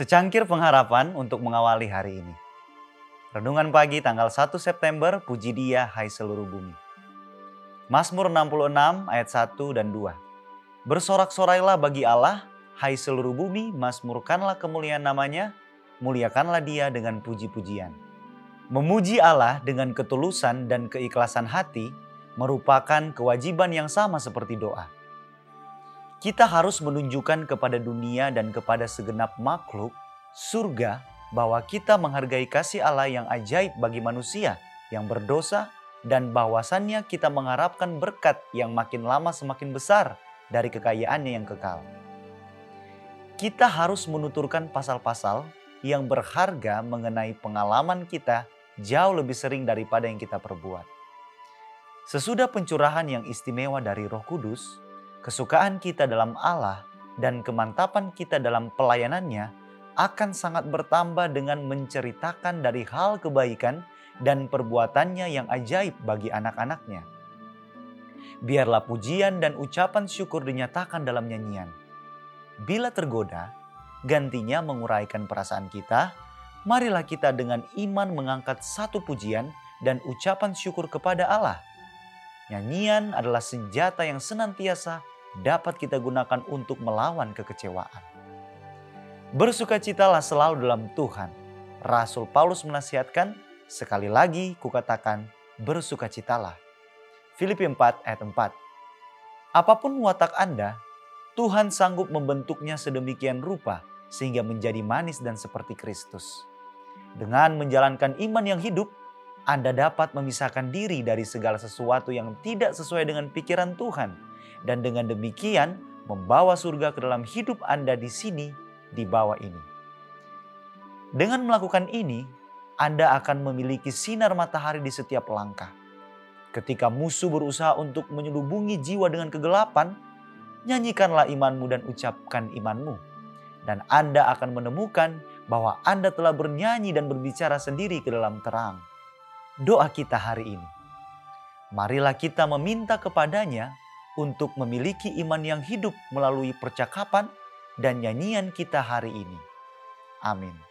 Secangkir pengharapan untuk mengawali hari ini. Renungan pagi tanggal 1 September, puji dia hai seluruh bumi. Mazmur 66 ayat 1 dan 2. Bersorak-sorailah bagi Allah, hai seluruh bumi, mazmurkanlah kemuliaan namanya, muliakanlah dia dengan puji-pujian. Memuji Allah dengan ketulusan dan keikhlasan hati merupakan kewajiban yang sama seperti doa kita harus menunjukkan kepada dunia dan kepada segenap makhluk surga bahwa kita menghargai kasih Allah yang ajaib bagi manusia yang berdosa dan bahwasannya kita mengharapkan berkat yang makin lama semakin besar dari kekayaannya yang kekal. Kita harus menuturkan pasal-pasal yang berharga mengenai pengalaman kita jauh lebih sering daripada yang kita perbuat. Sesudah pencurahan yang istimewa dari Roh Kudus, kesukaan kita dalam Allah dan kemantapan kita dalam pelayanannya akan sangat bertambah dengan menceritakan dari hal kebaikan dan perbuatannya yang ajaib bagi anak-anaknya. Biarlah pujian dan ucapan syukur dinyatakan dalam nyanyian. Bila tergoda, gantinya menguraikan perasaan kita, marilah kita dengan iman mengangkat satu pujian dan ucapan syukur kepada Allah. Nyanyian adalah senjata yang senantiasa dapat kita gunakan untuk melawan kekecewaan. Bersukacitalah selalu dalam Tuhan. Rasul Paulus menasihatkan, sekali lagi kukatakan bersukacitalah. Filipi 4 ayat 4. Apa pun watak Anda, Tuhan sanggup membentuknya sedemikian rupa sehingga menjadi manis dan seperti Kristus. Dengan menjalankan iman yang hidup, Anda dapat memisahkan diri dari segala sesuatu yang tidak sesuai dengan pikiran Tuhan dan dengan demikian membawa surga ke dalam hidup Anda di sini, di bawah ini. Dengan melakukan ini, Anda akan memiliki sinar matahari di setiap langkah. Ketika musuh berusaha untuk menyelubungi jiwa dengan kegelapan, nyanyikanlah imanmu dan ucapkan imanmu. Dan Anda akan menemukan bahwa Anda telah bernyanyi dan berbicara sendiri ke dalam terang. Doa kita hari ini. Marilah kita meminta kepadanya untuk memiliki iman yang hidup melalui percakapan dan nyanyian kita hari ini. Amin.